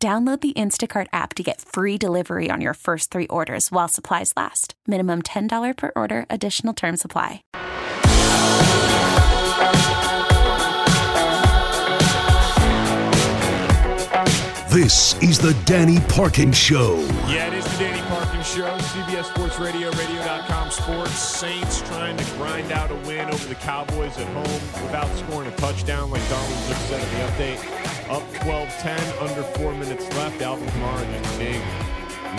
Download the Instacart app to get free delivery on your first three orders while supplies last. Minimum $10 per order, additional term supply. This is the Danny Parkins Show. Yeah, it is the Danny Parkins Show. CBS Sports Radio, radio.com sports. Saints trying to grind out a win over the Cowboys at home without scoring a touchdown, like Donald just said in the update. Up 12-10, under four minutes left. Alvin Kamara just big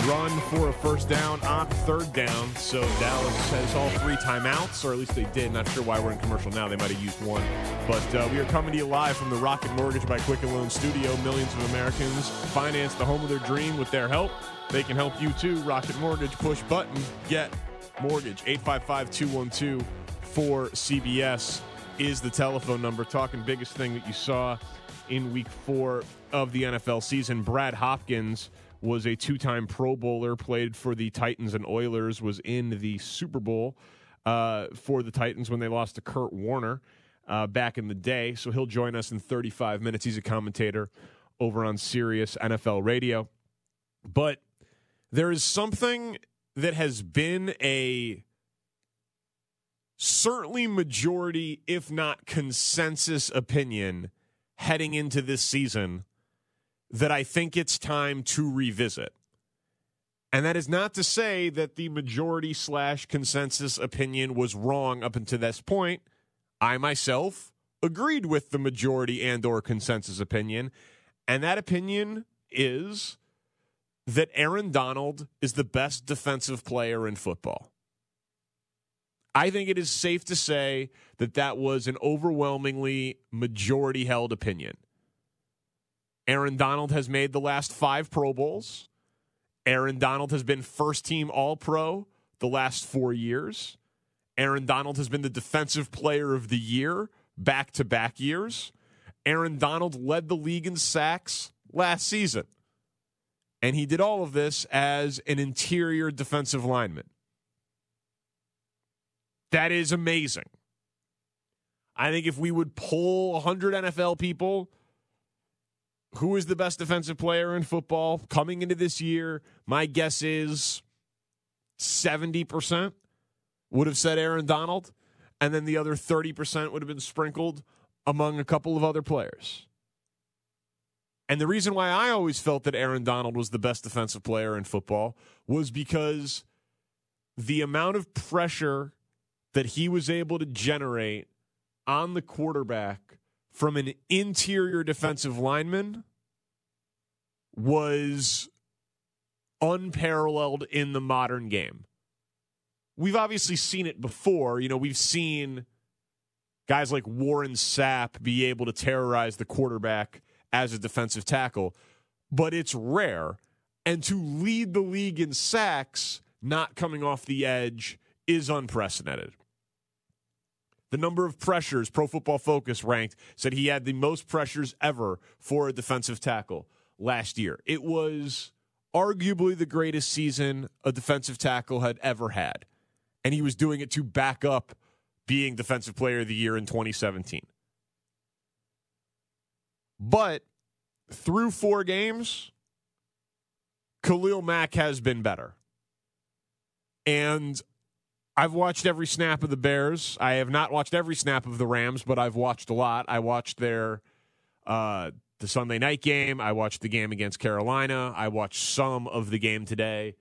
run for a first down on third down. So Dallas has all three timeouts, or at least they did. Not sure why we're in commercial now. They might have used one. But uh, we are coming to you live from the Rocket Mortgage by Quicken Loan studio. Millions of Americans finance the home of their dream with their help. They can help you too. Rocket Mortgage, push button, get mortgage. 855 212 4 CBS is the telephone number. Talking biggest thing that you saw in week four of the NFL season. Brad Hopkins was a two-time Pro Bowler, played for the Titans and Oilers, was in the Super Bowl uh, for the Titans when they lost to Kurt Warner uh, back in the day. So he'll join us in 35 minutes. He's a commentator over on Sirius NFL Radio. But there is something that has been a certainly majority, if not consensus opinion heading into this season that I think it's time to revisit. And that is not to say that the majority slash consensus opinion was wrong up until this point. I myself agreed with the majority and or consensus opinion, and that opinion is that Aaron Donald is the best defensive player in football. I think it is safe to say that that was an overwhelmingly majority held opinion. Aaron Donald has made the last five Pro Bowls. Aaron Donald has been first team All Pro the last four years. Aaron Donald has been the defensive player of the year back to back years. Aaron Donald led the league in sacks last season. And he did all of this as an interior defensive lineman. That is amazing. I think if we would poll 100 NFL people who is the best defensive player in football coming into this year? My guess is 70% would have said Aaron Donald, and then the other 30% would have been sprinkled among a couple of other players. And the reason why I always felt that Aaron Donald was the best defensive player in football was because the amount of pressure that he was able to generate on the quarterback from an interior defensive lineman was unparalleled in the modern game. We've obviously seen it before. You know, we've seen guys like Warren Sapp be able to terrorize the quarterback as a defensive tackle, but it's rare. And to lead the league in sacks, not coming off the edge, is unprecedented. The number of pressures Pro Football Focus ranked said he had the most pressures ever for a defensive tackle last year. It was arguably the greatest season a defensive tackle had ever had. And he was doing it to back up being Defensive Player of the Year in 2017. But through four games, Khalil Mack has been better. And I've watched every snap of the Bears. I have not watched every snap of the Rams, but I've watched a lot. I watched their uh, the Sunday night game. I watched the game against Carolina. I watched some of the game today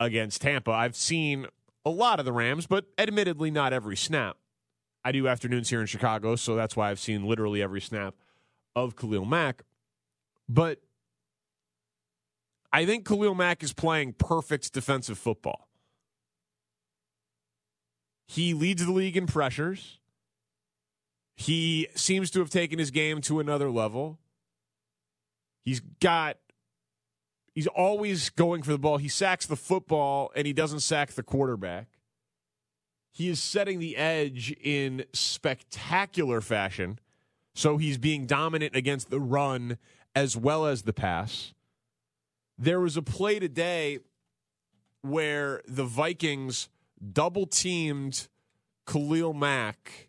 against Tampa. I've seen a lot of the Rams, but admittedly not every snap. I do afternoons here in Chicago, so that's why I've seen literally every snap of Khalil Mack. But I think Khalil Mack is playing perfect defensive football. He leads the league in pressures. He seems to have taken his game to another level. He's got He's always going for the ball. He sacks the football and he doesn't sack the quarterback. He is setting the edge in spectacular fashion. So he's being dominant against the run as well as the pass. There was a play today where the Vikings double teamed Khalil Mack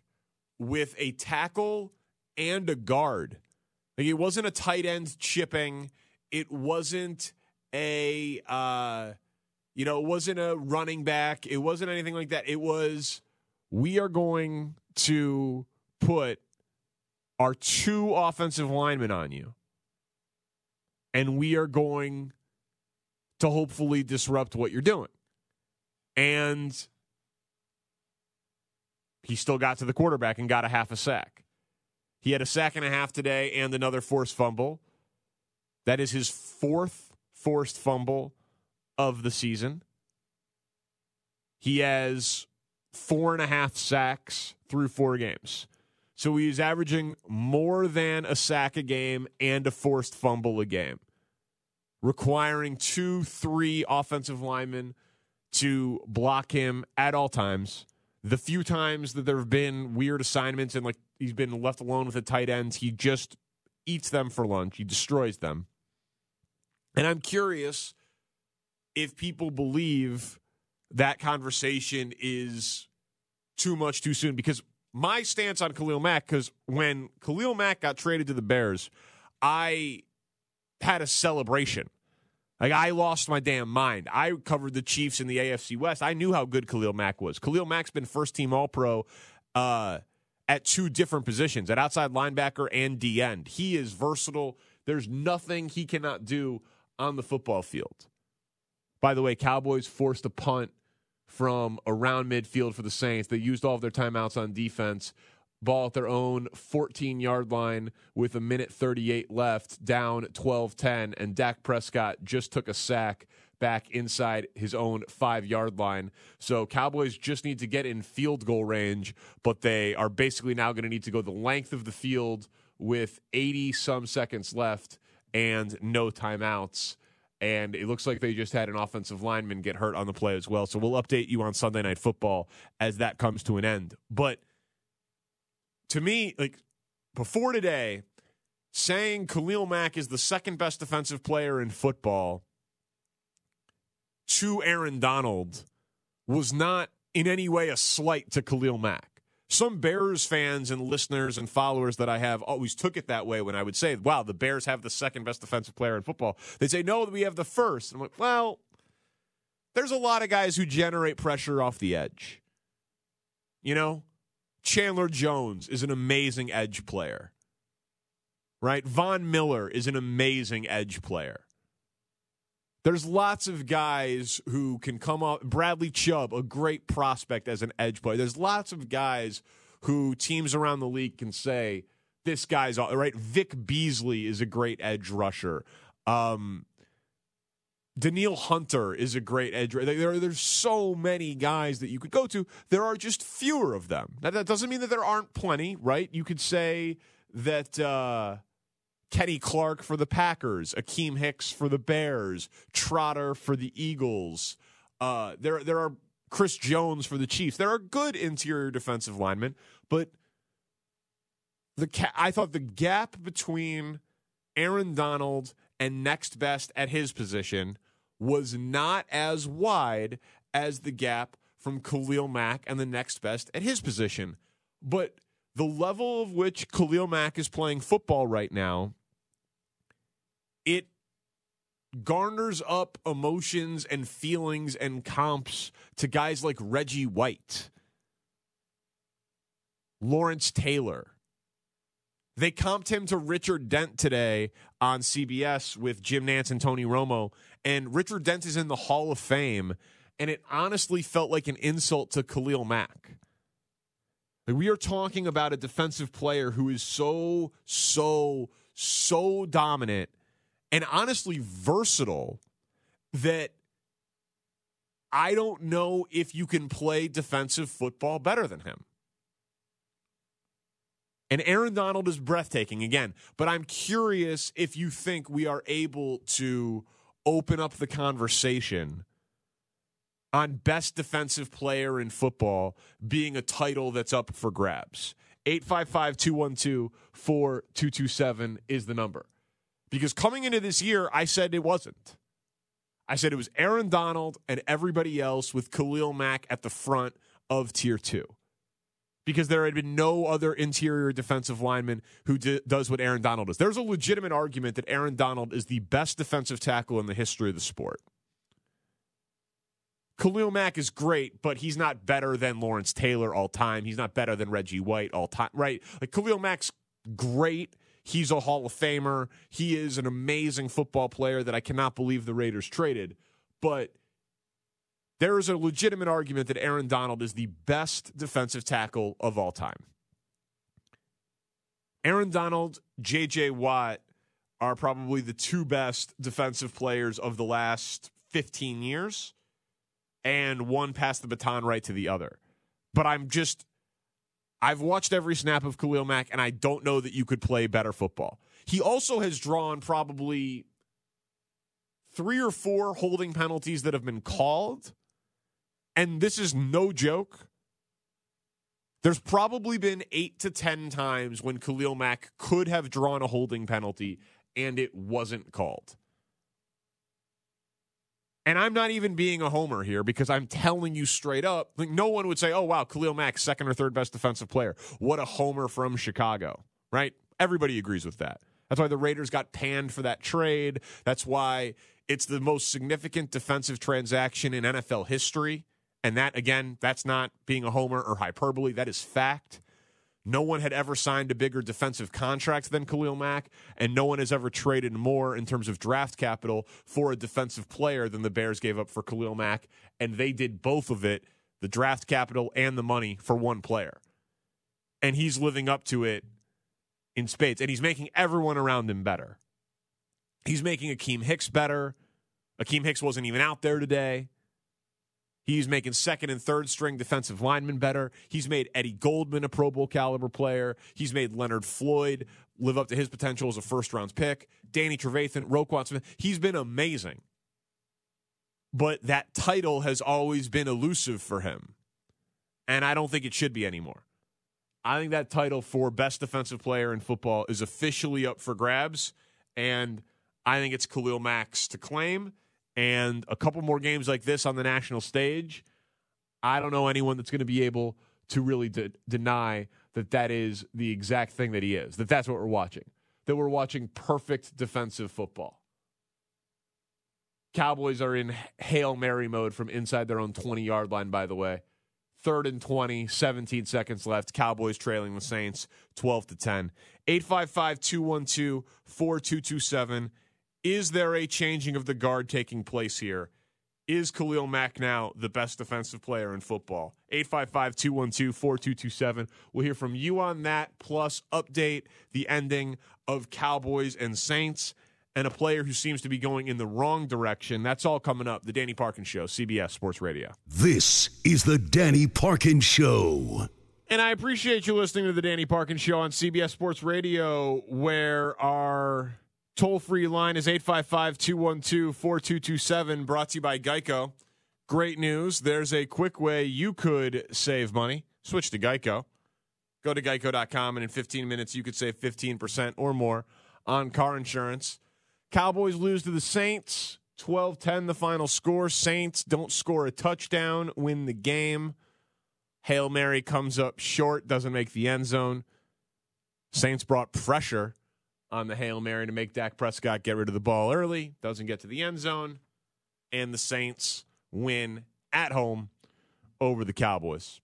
with a tackle and a guard. Like it wasn't a tight end chipping. It wasn't a uh, you know, it wasn't a running back. It wasn't anything like that. It was we are going to put our two offensive linemen on you. And we are going to hopefully disrupt what you're doing. And he still got to the quarterback and got a half a sack. He had a sack and a half today and another forced fumble. That is his fourth forced fumble of the season. He has four and a half sacks through four games. So he's averaging more than a sack a game and a forced fumble a game, requiring two, three offensive linemen to block him at all times. The few times that there have been weird assignments and like he's been left alone with the tight ends, he just eats them for lunch. He destroys them. And I'm curious if people believe that conversation is too much too soon because my stance on Khalil Mack, because when Khalil Mack got traded to the Bears, I had a celebration. Like I lost my damn mind. I covered the Chiefs in the AFC West. I knew how good Khalil Mack was. Khalil Mack's been first team All Pro uh, at two different positions, at outside linebacker and D end. He is versatile. There's nothing he cannot do on the football field. By the way, Cowboys forced a punt from around midfield for the Saints. They used all of their timeouts on defense. Ball at their own 14 yard line with a minute 38 left, down 12 10. And Dak Prescott just took a sack back inside his own five yard line. So Cowboys just need to get in field goal range, but they are basically now going to need to go the length of the field with 80 some seconds left and no timeouts and it looks like they just had an offensive lineman get hurt on the play as well. So we'll update you on Sunday Night Football as that comes to an end. But to me, like before today, saying Khalil Mack is the second best defensive player in football to Aaron Donald was not in any way a slight to Khalil Mack some Bears fans and listeners and followers that I have always took it that way when I would say, wow, the Bears have the second best defensive player in football. They'd say, no, we have the first. I'm like, well, there's a lot of guys who generate pressure off the edge. You know, Chandler Jones is an amazing edge player, right? Von Miller is an amazing edge player. There's lots of guys who can come up. Bradley Chubb, a great prospect as an edge player. There's lots of guys who teams around the league can say, this guy's all right. Vic Beasley is a great edge rusher. Um, Danielle Hunter is a great edge. There, there's so many guys that you could go to. There are just fewer of them. Now, that doesn't mean that there aren't plenty, right? You could say that uh, Kenny Clark for the Packers, Akiem Hicks for the Bears, Trotter for the Eagles. Uh, there, there are Chris Jones for the Chiefs. There are good interior defensive linemen, but the ca- I thought the gap between Aaron Donald and next best at his position was not as wide as the gap from Khalil Mack and the next best at his position. But the level of which Khalil Mack is playing football right now it garners up emotions and feelings and comps to guys like Reggie White, Lawrence Taylor. They comped him to Richard Dent today on CBS with Jim Nantz and Tony Romo. And Richard Dent is in the Hall of Fame. And it honestly felt like an insult to Khalil Mack. Like we are talking about a defensive player who is so, so, so dominant and honestly versatile that I don't know if you can play defensive football better than him. And Aaron Donald is breathtaking again, but I'm curious if you think we are able to open up the conversation on best defensive player in football being a title that's up for grabs. 855 212 4227 is the number. Because coming into this year, I said it wasn't. I said it was Aaron Donald and everybody else with Khalil Mack at the front of tier two. Because there had been no other interior defensive lineman who d- does what Aaron Donald does. There's a legitimate argument that Aaron Donald is the best defensive tackle in the history of the sport. Khalil Mack is great, but he's not better than Lawrence Taylor all time. He's not better than Reggie White all time, right? Like Khalil Mack's great. He's a Hall of Famer. He is an amazing football player that I cannot believe the Raiders traded. But there is a legitimate argument that Aaron Donald is the best defensive tackle of all time. Aaron Donald, JJ Watt are probably the two best defensive players of the last 15 years and one passed the baton right to the other. But I'm just, I've watched every snap of Khalil Mack, and I don't know that you could play better football. He also has drawn probably three or four holding penalties that have been called. And this is no joke. There's probably been eight to 10 times when Khalil Mack could have drawn a holding penalty and it wasn't called. And I'm not even being a homer here because I'm telling you straight up. Like no one would say, "Oh wow, Khalil Mack, second or third best defensive player." What a homer from Chicago, right? Everybody agrees with that. That's why the Raiders got panned for that trade. That's why it's the most significant defensive transaction in NFL history. And that again, that's not being a homer or hyperbole. That is fact. No one had ever signed a bigger defensive contract than Khalil Mack, and no one has ever traded more in terms of draft capital for a defensive player than the Bears gave up for Khalil Mack. And they did both of it the draft capital and the money for one player. And he's living up to it in spades, and he's making everyone around him better. He's making Akiem Hicks better. Akiem Hicks wasn't even out there today. He's making second and third string defensive linemen better. He's made Eddie Goldman a Pro Bowl caliber player. He's made Leonard Floyd live up to his potential as a first round pick. Danny Trevathan, Roquan Smith. He's been amazing. But that title has always been elusive for him. And I don't think it should be anymore. I think that title for best defensive player in football is officially up for grabs. And I think it's Khalil Mack's to claim and a couple more games like this on the national stage, I don't know anyone that's going to be able to really de- deny that that is the exact thing that he is, that that's what we're watching, that we're watching perfect defensive football. Cowboys are in Hail Mary mode from inside their own 20 yard line, by the way. Third and 20, 17 seconds left. Cowboys trailing the Saints 12 to 10. 855 212 4227 is there a changing of the guard taking place here? Is Khalil Mack now the best defensive player in football? 855 212 4227. We'll hear from you on that, plus update the ending of Cowboys and Saints and a player who seems to be going in the wrong direction. That's all coming up. The Danny Parkins Show, CBS Sports Radio. This is the Danny Parkins Show. And I appreciate you listening to the Danny Parkins Show on CBS Sports Radio, where our Toll free line is 855 212 4227, brought to you by Geico. Great news. There's a quick way you could save money. Switch to Geico. Go to geico.com, and in 15 minutes, you could save 15% or more on car insurance. Cowboys lose to the Saints. 12 10 the final score. Saints don't score a touchdown, win the game. Hail Mary comes up short, doesn't make the end zone. Saints brought pressure on the Hail Mary to make Dak Prescott get rid of the ball early, doesn't get to the end zone, and the Saints win at home over the Cowboys.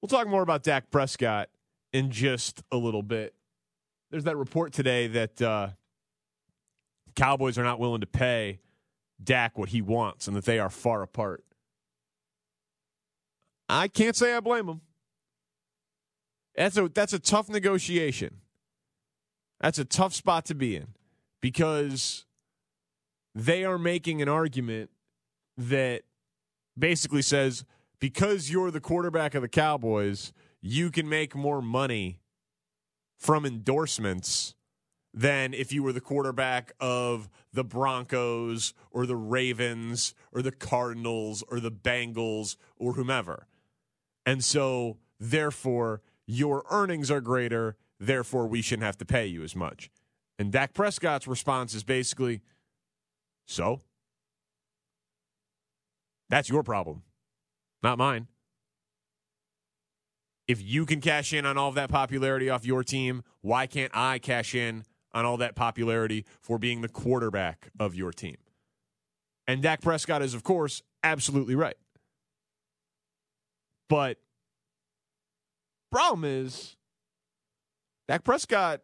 We'll talk more about Dak Prescott in just a little bit. There's that report today that uh, Cowboys are not willing to pay Dak what he wants and that they are far apart. I can't say I blame him. That's a that's a tough negotiation. That's a tough spot to be in because they are making an argument that basically says because you're the quarterback of the Cowboys, you can make more money from endorsements than if you were the quarterback of the Broncos or the Ravens or the Cardinals or the Bengals or whomever. And so, therefore, your earnings are greater. Therefore, we shouldn't have to pay you as much. And Dak Prescott's response is basically, so? That's your problem, not mine. If you can cash in on all of that popularity off your team, why can't I cash in on all that popularity for being the quarterback of your team? And Dak Prescott is, of course, absolutely right. But problem is, Dak Prescott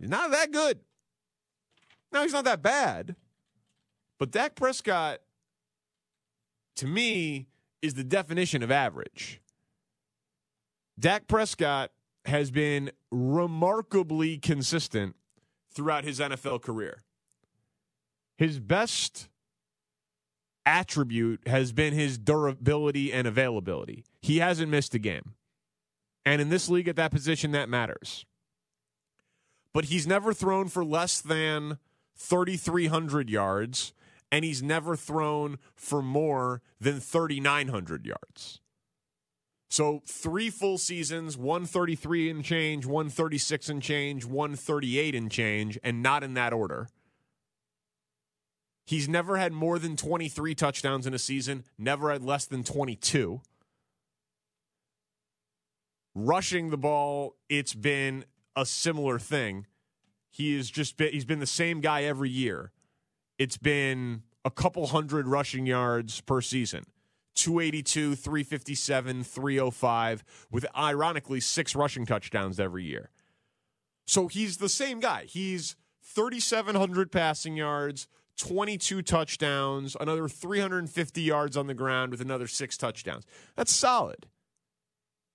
is not that good. No, he's not that bad. But Dak Prescott, to me, is the definition of average. Dak Prescott has been remarkably consistent throughout his NFL career. His best attribute has been his durability and availability. He hasn't missed a game. And in this league at that position, that matters. But he's never thrown for less than 3,300 yards, and he's never thrown for more than 3,900 yards. So three full seasons, 133 and change, 136 and change, 138 and change, and not in that order. He's never had more than 23 touchdowns in a season, never had less than 22. Rushing the ball, it's been a similar thing. He is just been, he's been the same guy every year. It's been a couple hundred rushing yards per season. 282, 357, 305, with ironically six rushing touchdowns every year. So he's the same guy. He's 3,700 passing yards, 22 touchdowns, another 350 yards on the ground with another six touchdowns. That's solid.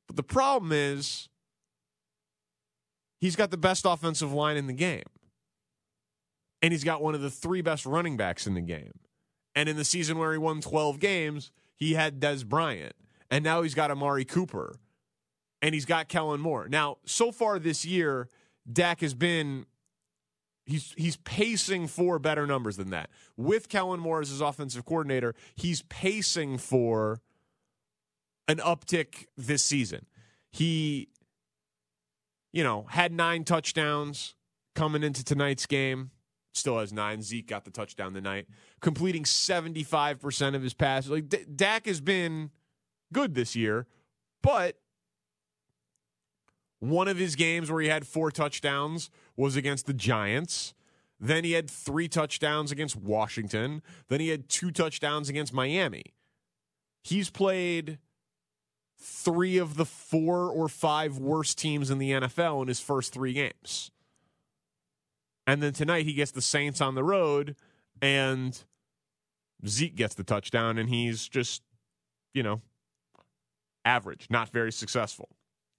But the problem is he's got the best offensive line in the game. And he's got one of the three best running backs in the game. And in the season where he won 12 games, he had Dez Bryant, and now he's got Amari Cooper, and he's got Kellen Moore. Now, so far this year, Dak has been he's he's pacing for better numbers than that. With Kellen Moore as his offensive coordinator, he's pacing for an uptick this season. He you know, had 9 touchdowns coming into tonight's game still has nine. Zeke got the touchdown tonight, completing 75% of his passes. Like D- Dak has been good this year, but one of his games where he had four touchdowns was against the Giants. Then he had three touchdowns against Washington. Then he had two touchdowns against Miami. He's played three of the four or five worst teams in the NFL in his first three games. And then tonight he gets the Saints on the road and Zeke gets the touchdown and he's just, you know, average, not very successful,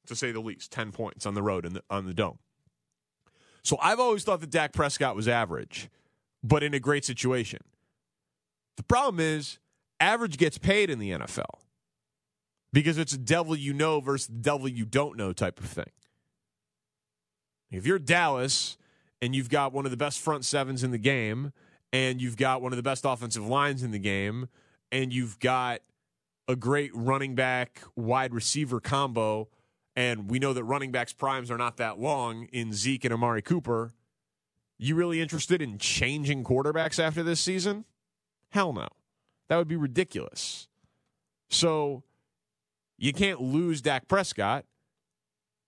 to say the least. 10 points on the road in the, on the dome. So I've always thought that Dak Prescott was average, but in a great situation. The problem is, average gets paid in the NFL because it's a devil you know versus the devil you don't know type of thing. If you're Dallas and you've got one of the best front sevens in the game, and you've got one of the best offensive lines in the game, and you've got a great running back wide receiver combo, and we know that running backs primes are not that long in Zeke and Amari Cooper. You really interested in changing quarterbacks after this season? Hell no. That would be ridiculous. So you can't lose Dak Prescott.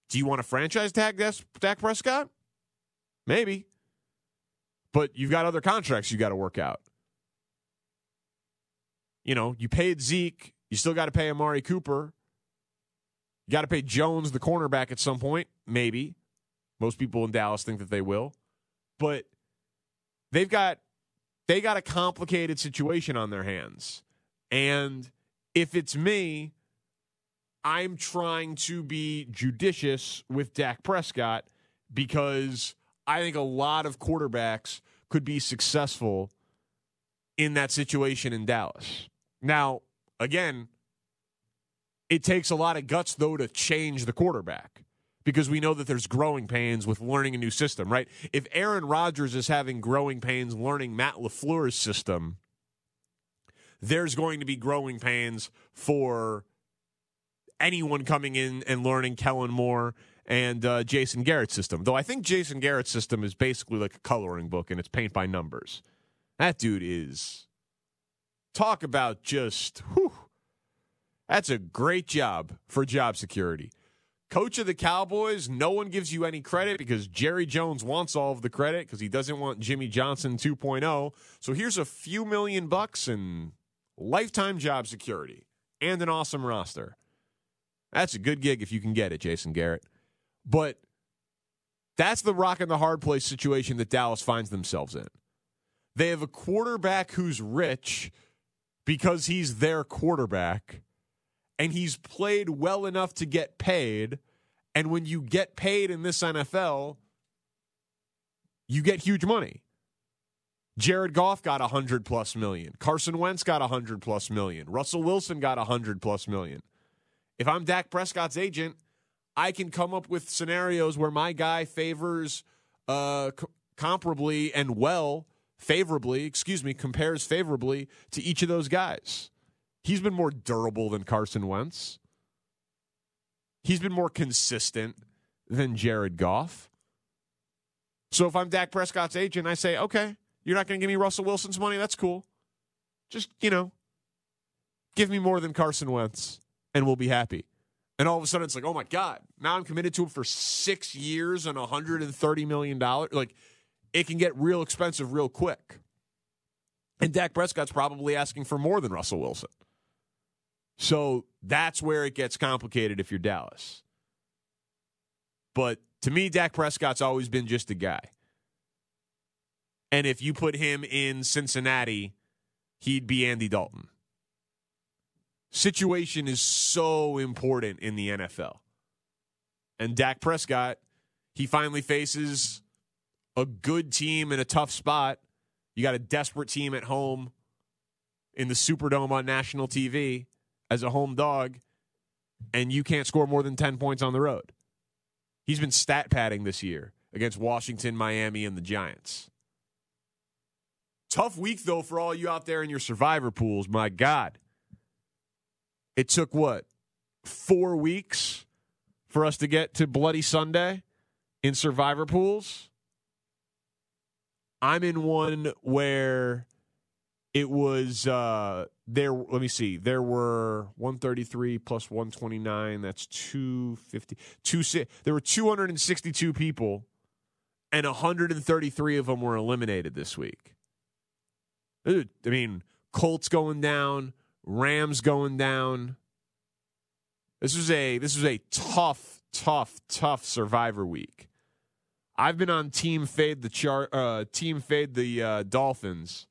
Do you want to franchise tag Dak Prescott? Maybe. But you've got other contracts you got to work out. You know, you paid Zeke, you still got to pay Amari Cooper. You got to pay Jones, the cornerback, at some point, maybe. Most people in Dallas think that they will. But they've got they got a complicated situation on their hands. And if it's me, I'm trying to be judicious with Dak Prescott because I think a lot of quarterbacks could be successful in that situation in Dallas. Now, again, it takes a lot of guts, though, to change the quarterback because we know that there's growing pains with learning a new system, right? If Aaron Rodgers is having growing pains learning Matt LaFleur's system, there's going to be growing pains for anyone coming in and learning Kellen Moore and uh, Jason Garrett's system. Though I think Jason Garrett's system is basically like a coloring book and it's paint by numbers. That dude is talk about just whew, that's a great job for job security. Coach of the Cowboys, no one gives you any credit because Jerry Jones wants all of the credit because he doesn't want Jimmy Johnson 2.0. So here's a few million bucks and lifetime job security and an awesome roster. That's a good gig if you can get it, Jason Garrett. But that's the rock and the hard place situation that Dallas finds themselves in. They have a quarterback who's rich because he's their quarterback and he's played well enough to get paid. And when you get paid in this NFL, you get huge money. Jared Goff got a hundred plus million. Carson Wentz got a hundred plus million. Russell Wilson got a hundred plus million. If I'm Dak Prescott's agent, I can come up with scenarios where my guy favors uh, comparably and well, favorably, excuse me, compares favorably to each of those guys. He's been more durable than Carson Wentz. He's been more consistent than Jared Goff. So if I'm Dak Prescott's agent, I say, okay, you're not going to give me Russell Wilson's money. That's cool. Just, you know, give me more than Carson Wentz and we'll be happy. And all of a sudden it's like, oh my God, now I'm committed to him for six years and $130 million. Like, it can get real expensive real quick. And Dak Prescott's probably asking for more than Russell Wilson. So that's where it gets complicated if you're Dallas. But to me, Dak Prescott's always been just a guy. And if you put him in Cincinnati, he'd be Andy Dalton. Situation is so important in the NFL. And Dak Prescott, he finally faces a good team in a tough spot. You got a desperate team at home in the Superdome on national TV as a home dog, and you can't score more than 10 points on the road. He's been stat padding this year against Washington, Miami, and the Giants. Tough week, though, for all you out there in your survivor pools. My God. It took what? Four weeks for us to get to Bloody Sunday in survivor pools. I'm in one where it was uh there let me see. There were 133 plus 129 that's 250 two, there were 262 people and 133 of them were eliminated this week. I mean colts going down rams going down. This was a this was a tough tough tough survivor week. I've been on team fade the char uh team fade the uh dolphins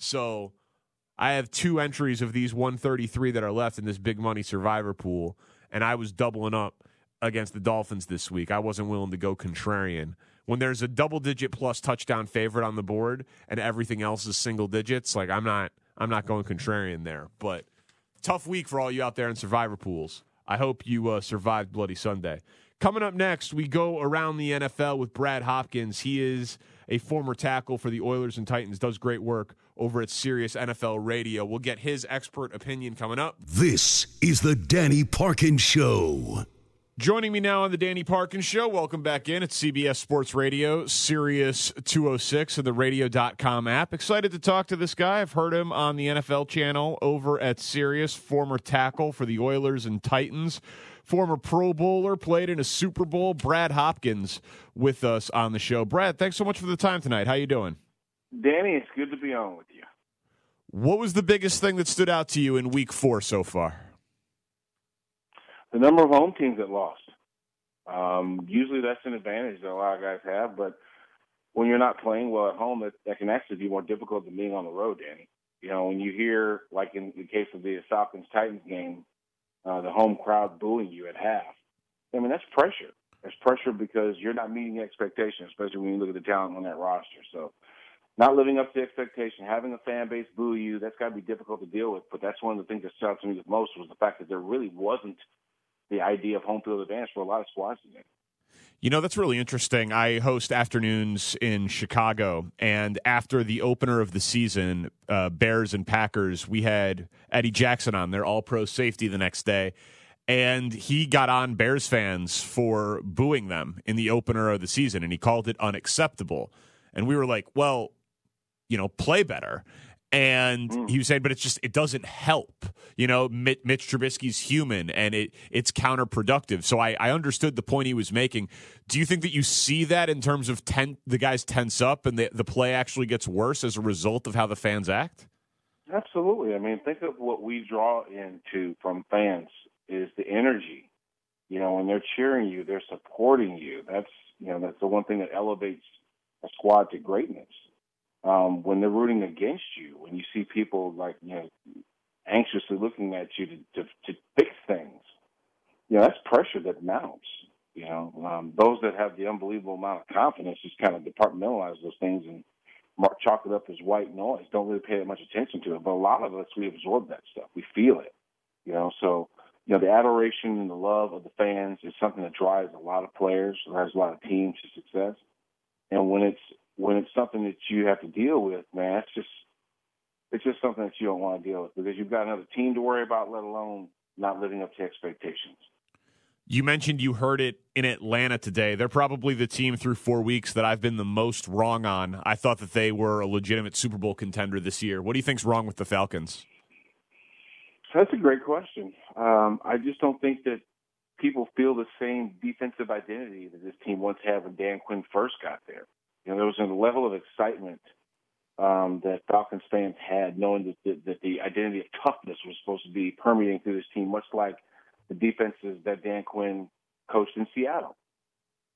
so I have two entries of these 133 that are left in this big money survivor pool, and I was doubling up against the Dolphins this week. I wasn't willing to go contrarian. When there's a double digit plus touchdown favorite on the board and everything else is single digits, like I'm not I'm not going contrarian there. But tough week for all you out there in survivor pools. I hope you uh, survived Bloody Sunday. Coming up next, we go around the NFL with Brad Hopkins. He is a former tackle for the Oilers and Titans, does great work over at Sirius NFL Radio. We'll get his expert opinion coming up. This is the Danny Parkins Show. Joining me now on the Danny Parkins Show, welcome back in at CBS Sports Radio, Sirius 206 and the radio.com app. Excited to talk to this guy. I've heard him on the NFL channel over at Sirius, former tackle for the Oilers and Titans former Pro Bowler, played in a Super Bowl. Brad Hopkins with us on the show. Brad, thanks so much for the time tonight. How you doing? Danny, it's good to be on with you. What was the biggest thing that stood out to you in Week Four so far? The number of home teams that lost. Um, usually, that's an advantage that a lot of guys have, but when you're not playing well at home, that, that can actually be more difficult than being on the road, Danny. You know, when you hear, like in the case of the Falcons Titans game, uh, the home crowd booing you at half. I mean, that's pressure. That's pressure because you're not meeting expectations, especially when you look at the talent on that roster. So, not living up to expectation, having a fan base boo you, that's got to be difficult to deal with. But that's one of the things that stood out to me the most was the fact that there really wasn't the idea of home field advantage for a lot of squads today. You know, that's really interesting. I host afternoons in Chicago, and after the opener of the season, uh, Bears and Packers, we had Eddie Jackson on. They're all pro safety the next day. And he got on Bears fans for booing them in the opener of the season, and he called it unacceptable. And we were like, well, you know, play better. And mm. he was saying, but it's just it doesn't help. You know, Mitch, Mitch Trubisky's human, and it it's counterproductive. So I, I understood the point he was making. Do you think that you see that in terms of ten, the guys tense up and the the play actually gets worse as a result of how the fans act? Absolutely. I mean, think of what we draw into from fans is the energy. You know, when they're cheering you, they're supporting you. That's you know that's the one thing that elevates a squad to greatness um, when they're rooting against you, when you see people like you know anxiously looking at you to to, to fix things, you know that's pressure that mounts. You know, um, those that have the unbelievable amount of confidence just kind of departmentalize those things and mark, chalk it up as white noise. Don't really pay that much attention to it. But a lot of us, we absorb that stuff. We feel it. You know, so you know the adoration and the love of the fans is something that drives a lot of players, drives a lot of teams to success. And when it's when it's something that you have to deal with, man, it's just it's just something that you don't want to deal with because you've got another team to worry about, let alone not living up to expectations. You mentioned you heard it in Atlanta today. They're probably the team through four weeks that I've been the most wrong on. I thought that they were a legitimate Super Bowl contender this year. What do you think's wrong with the Falcons? That's a great question. Um, I just don't think that people feel the same defensive identity that this team once had when Dan Quinn first got there. You know, there was a level of excitement um, that Falcons fans had, knowing that the, that the identity of toughness was supposed to be permeating through this team, much like the defenses that Dan Quinn coached in Seattle.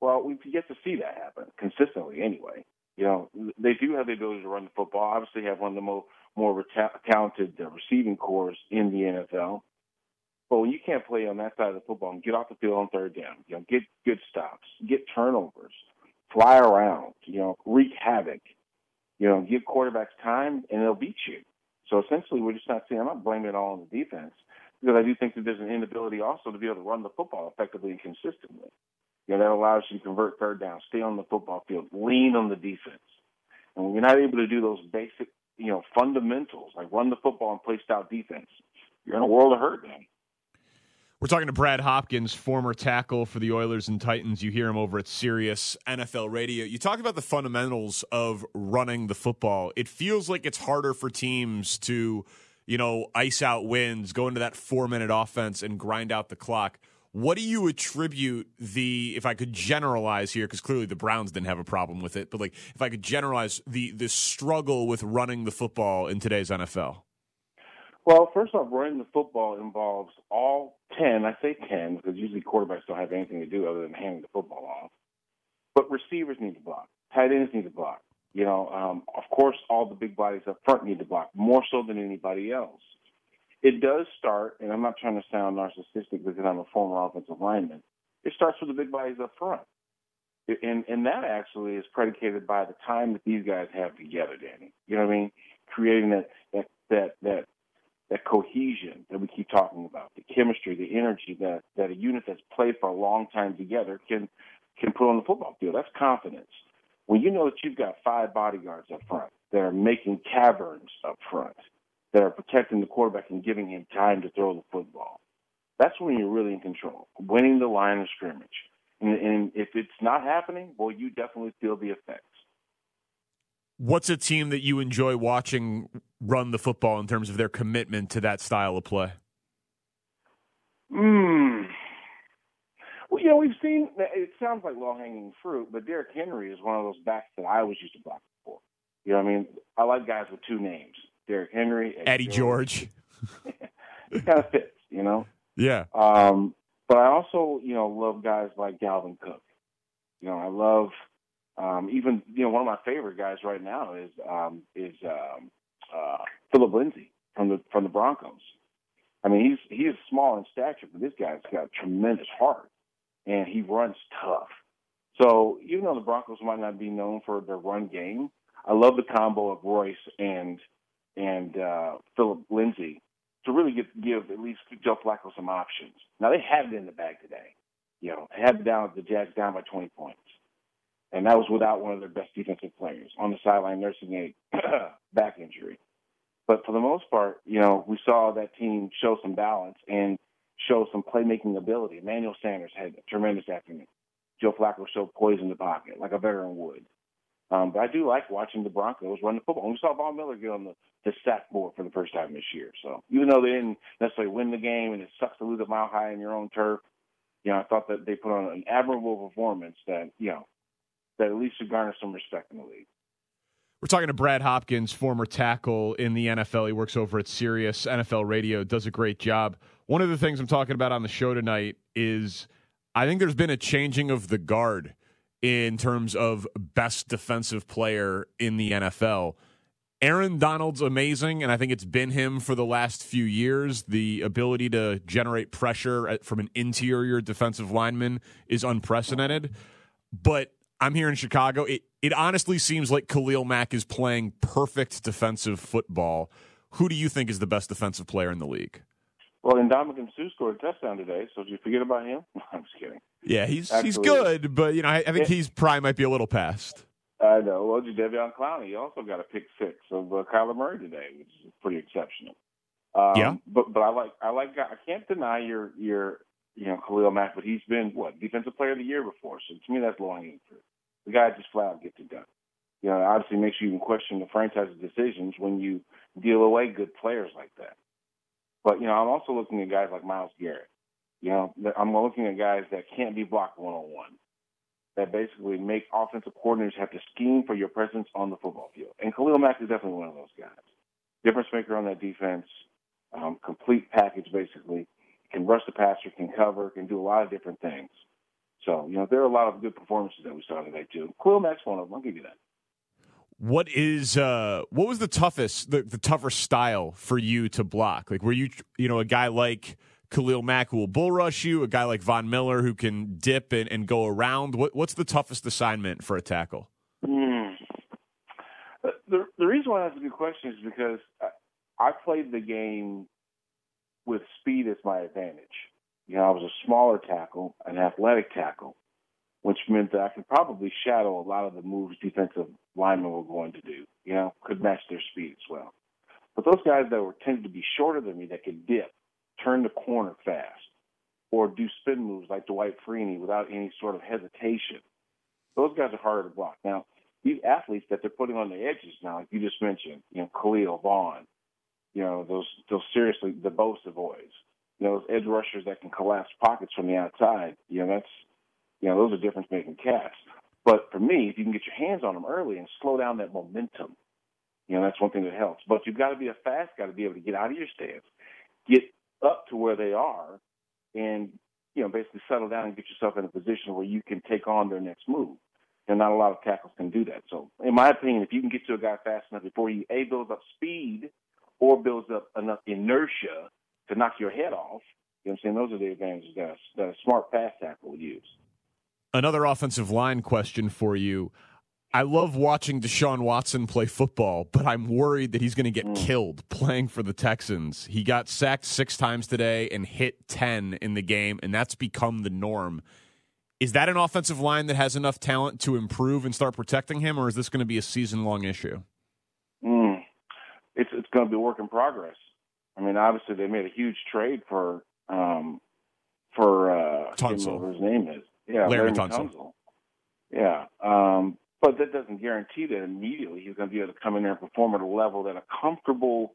Well, we've yet to see that happen consistently, anyway. You know, they do have the ability to run the football. Obviously, have one of the more more ta- talented uh, receiving corps in the NFL. But when you can't play on that side of the football and get off the field on third down, you know, get good stops, get turnovers, fly around, you know, wreak havoc, you know, give quarterbacks time and they'll beat you. So essentially, we're just not seeing. I'm not blaming it all on the defense because I do think that there's an inability also to be able to run the football effectively and consistently. You know, that allows you to convert third down, stay on the football field, lean on the defense. And when you're not able to do those basic, you know, fundamentals like run the football and play style defense, you're in a world of hurt, man. We're talking to Brad Hopkins, former tackle for the Oilers and Titans. You hear him over at Sirius NFL Radio. You talk about the fundamentals of running the football. It feels like it's harder for teams to, you know, ice out wins, go into that four minute offense and grind out the clock. What do you attribute the, if I could generalize here, because clearly the Browns didn't have a problem with it, but like if I could generalize the the struggle with running the football in today's NFL? Well, first off, running the football involves all 10, I say 10, because usually quarterbacks don't have anything to do other than handing the football off. But receivers need to block. Tight ends need to block. You know, um, of course, all the big bodies up front need to block, more so than anybody else. It does start, and I'm not trying to sound narcissistic because I'm a former offensive lineman. It starts with the big bodies up front. And, and that actually is predicated by the time that these guys have together, Danny. You know what I mean? Creating that, that, that, that that cohesion that we keep talking about, the chemistry, the energy that, that a unit that's played for a long time together can can put on the football field. That's confidence. When you know that you've got five bodyguards up front that are making caverns up front, that are protecting the quarterback and giving him time to throw the football, that's when you're really in control, winning the line of scrimmage. And, and if it's not happening, well, you definitely feel the effects. What's a team that you enjoy watching run the football in terms of their commitment to that style of play? Hmm. Well, you know, we've seen. It sounds like low hanging fruit, but Derrick Henry is one of those backs that I always used to block for. You know, what I mean, I like guys with two names: Derrick Henry, Eddie, Eddie George. George. it kind of fits, you know. Yeah. Um, but I also, you know, love guys like Dalvin Cook. You know, I love um, even you know one of my favorite guys right now is um, is um, uh, Phillip Lindsay from the from the Broncos. I mean, he's he's small in stature, but this guy's got tremendous heart, and he runs tough. So even though the Broncos might not be known for their run game, I love the combo of Royce and and uh, Phillip Lindsay to really get, give at least Joe Flacco some options. Now they have it in the bag today. you know, had down the Jags down by 20 points. And that was without one of their best defensive players on the sideline nursing a back injury. But for the most part, you know, we saw that team show some balance and show some playmaking ability. Emmanuel Sanders had a tremendous afternoon. Joe Flacco showed poise in the pocket like a veteran would. Um, but I do like watching the Broncos run the football. And we saw Von Miller get on the, the sack board for the first time this year. So even though they didn't necessarily win the game and it sucks to lose a mile high in your own turf, you know, I thought that they put on an admirable performance that, you know, that at least should garner some respect in the league. We're talking to Brad Hopkins, former tackle in the NFL. He works over at Sirius NFL Radio, does a great job. One of the things I'm talking about on the show tonight is I think there's been a changing of the guard in terms of best defensive player in the NFL. Aaron Donald's amazing, and I think it's been him for the last few years. The ability to generate pressure from an interior defensive lineman is unprecedented. But I'm here in Chicago. It it honestly seems like Khalil Mack is playing perfect defensive football. Who do you think is the best defensive player in the league? Well, Ndamukong Suh scored a touchdown today, so did you forget about him? I'm just kidding. Yeah, he's Actually, he's good, but you know, I, I think it, he's probably might be a little past. I know. Well, Jadeveon Clowney he also got a pick six of uh, Kyler Murray today, which is pretty exceptional. Um, yeah, but but I like I like I can't deny your your you know Khalil Mack, but he's been what defensive player of the year before. So to me, that's low hanging fruit. The guy just flat out gets it done. You know, obviously makes you even question the franchise's decisions when you deal away good players like that. But you know, I'm also looking at guys like Myles Garrett. You know, I'm looking at guys that can't be blocked one on one. That basically make offensive coordinators have to scheme for your presence on the football field. And Khalil Mack is definitely one of those guys. Difference maker on that defense, um, complete package basically. Can rush the passer, can cover, can do a lot of different things. So, you know, there are a lot of good performances that we saw today too. Khalil Mack's one of them. I'll give you that. What is uh what was the toughest the, the tougher style for you to block? Like were you you know a guy like Khalil Mack who will bull rush you, a guy like Von Miller who can dip and, and go around. What, what's the toughest assignment for a tackle? Mm. The, the reason why that's a good question is because I, I played the game with speed as my advantage. You know, I was a smaller tackle, an athletic tackle, which meant that I could probably shadow a lot of the moves defensive linemen were going to do. You know, could match their speed as well. But those guys that were tended to be shorter than me that could dip, turn the corner fast, or do spin moves like Dwight Freeney without any sort of hesitation. Those guys are harder to block. Now, these athletes that they're putting on the edges now, like you just mentioned, you know, Khalil Von, you know, those those seriously the Bosa boys, you know, those edge rushers that can collapse pockets from the outside, you know, that's you know, those are difference making cats. But for me, if you can get your hands on them early and slow down that momentum, you know, that's one thing that helps. But you've got to be a fast guy to be able to get out of your stance, get up to where they are and, you know, basically settle down and get yourself in a position where you can take on their next move. And not a lot of tackles can do that. So, in my opinion, if you can get to a guy fast enough before he A, builds up speed or builds up enough inertia to knock your head off, you know what I'm saying? Those are the advantages that a, that a smart pass tackle would use. Another offensive line question for you. I love watching Deshaun Watson play football, but I'm worried that he's going to get mm. killed playing for the Texans. He got sacked six times today and hit 10 in the game, and that's become the norm. Is that an offensive line that has enough talent to improve and start protecting him, or is this going to be a season long issue? Mm. It's, it's going to be a work in progress. I mean, obviously, they made a huge trade for um, for uh, Tunsil. his name is. Yeah, Larry, Larry Tunsil. Tunsil. Yeah. Um, but that doesn't guarantee that immediately he's going to be able to come in there and perform at a level that a comfortable,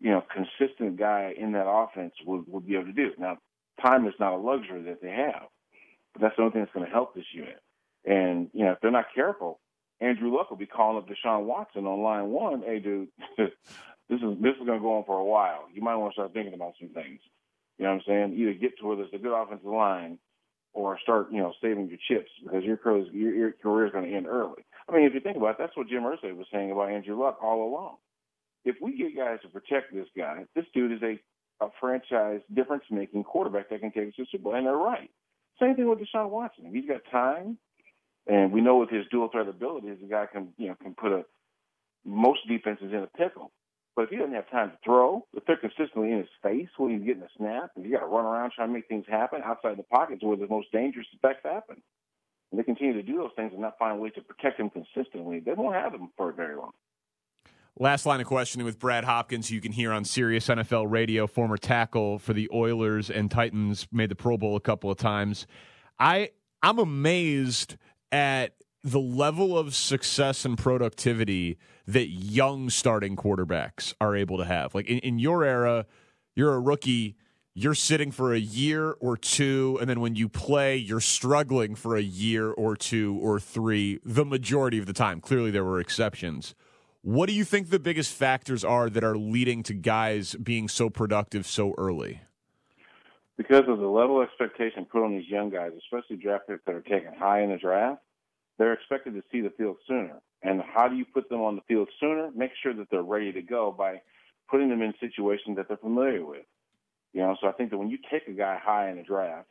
you know, consistent guy in that offense would, would be able to do. Now, time is not a luxury that they have, but that's the only thing that's going to help this unit. And, you know, if they're not careful, Andrew Luck will be calling up Deshaun Watson on line one. Hey, dude, this is this is going to go on for a while. You might want to start thinking about some things. You know what I'm saying? Either get to where there's a good offensive line or start, you know, saving your chips because your career, your, your career is going to end early. I mean, if you think about it, that's what Jim Irsay was saying about Andrew Luck all along. If we get guys to protect this guy, this dude is a, a franchise difference-making quarterback that can take us to the Super Bowl, and they're right. Same thing with Deshaun Watson. He's got time, and we know with his dual threat abilities, the guy can, you know, can put a most defenses in a pickle. But if he doesn't have time to throw, if they're consistently in his face when he's getting a snap, if you got to run around trying to make things happen outside the pockets where the most dangerous effects happen, and they continue to do those things and not find ways to protect him consistently, they won't have him for very long. Last line of questioning with Brad Hopkins, you can hear on Sirius NFL Radio, former tackle for the Oilers and Titans, made the Pro Bowl a couple of times. I I'm amazed at the level of success and productivity that young starting quarterbacks are able to have. Like in, in your era, you're a rookie, you're sitting for a year or two, and then when you play, you're struggling for a year or two or three, the majority of the time. Clearly, there were exceptions. What do you think the biggest factors are that are leading to guys being so productive so early? Because of the level of expectation put on these young guys, especially draft picks that are taken high in the draft, they're expected to see the field sooner. And how do you put them on the field sooner? Make sure that they're ready to go by putting them in situations that they're familiar with. You know, so I think that when you take a guy high in the draft,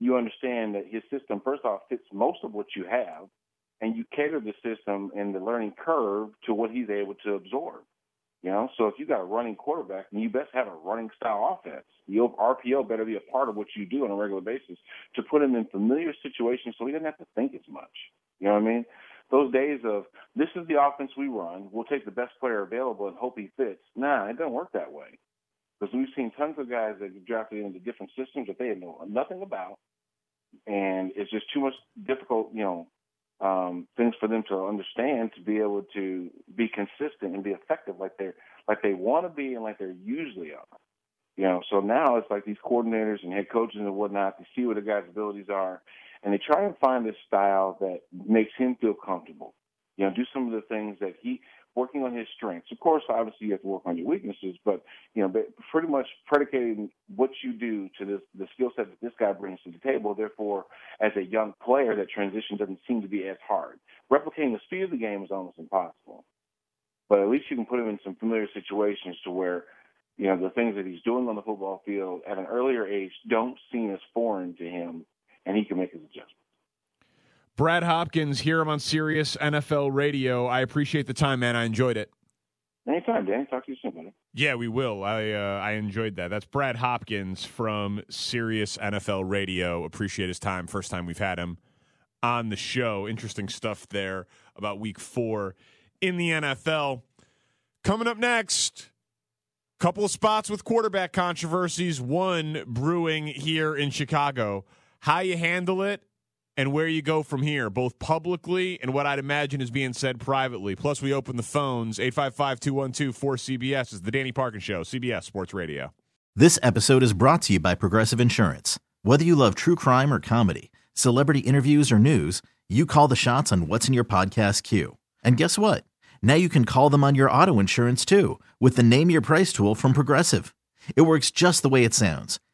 you understand that his system, first off, fits most of what you have, and you cater the system and the learning curve to what he's able to absorb. You know, so if you got a running quarterback, then you best have a running style offense. The RPO better be a part of what you do on a regular basis to put him in familiar situations so he doesn't have to think as much. You know what I mean? Those days of this is the offense we run, we'll take the best player available and hope he fits. Nah, it doesn't work that way. Because we've seen tons of guys that get drafted into different systems that they know nothing about, and it's just too much difficult, you know, um, things for them to understand to be able to be consistent and be effective like they're like they want to be and like they're usually are. You know, so now it's like these coordinators and head coaches and whatnot, they see what the guy's abilities are and they try and find this style that makes him feel comfortable. You know, do some of the things that he working on his strengths. Of course, obviously you have to work on your weaknesses, but you know, pretty much predicating what you do to this the skill set that this guy brings to the table. Therefore, as a young player, that transition doesn't seem to be as hard. Replicating the speed of the game is almost impossible, but at least you can put him in some familiar situations to where you know the things that he's doing on the football field at an earlier age don't seem as foreign to him and he can make his adjustments. Brad Hopkins here I'm on Sirius NFL Radio. I appreciate the time, man. I enjoyed it. Anytime, Dan. Talk to you soon, buddy. Yeah, we will. I uh, I enjoyed that. That's Brad Hopkins from Sirius NFL Radio. Appreciate his time. First time we've had him on the show. Interesting stuff there about Week Four in the NFL. Coming up next, couple of spots with quarterback controversies. One brewing here in Chicago how you handle it and where you go from here, both publicly and what I'd imagine is being said privately. Plus, we open the phones 855 212 4CBS is the Danny Parkins Show, CBS Sports Radio. This episode is brought to you by Progressive Insurance. Whether you love true crime or comedy, celebrity interviews or news, you call the shots on what's in your podcast queue. And guess what? Now you can call them on your auto insurance too with the Name Your Price tool from Progressive. It works just the way it sounds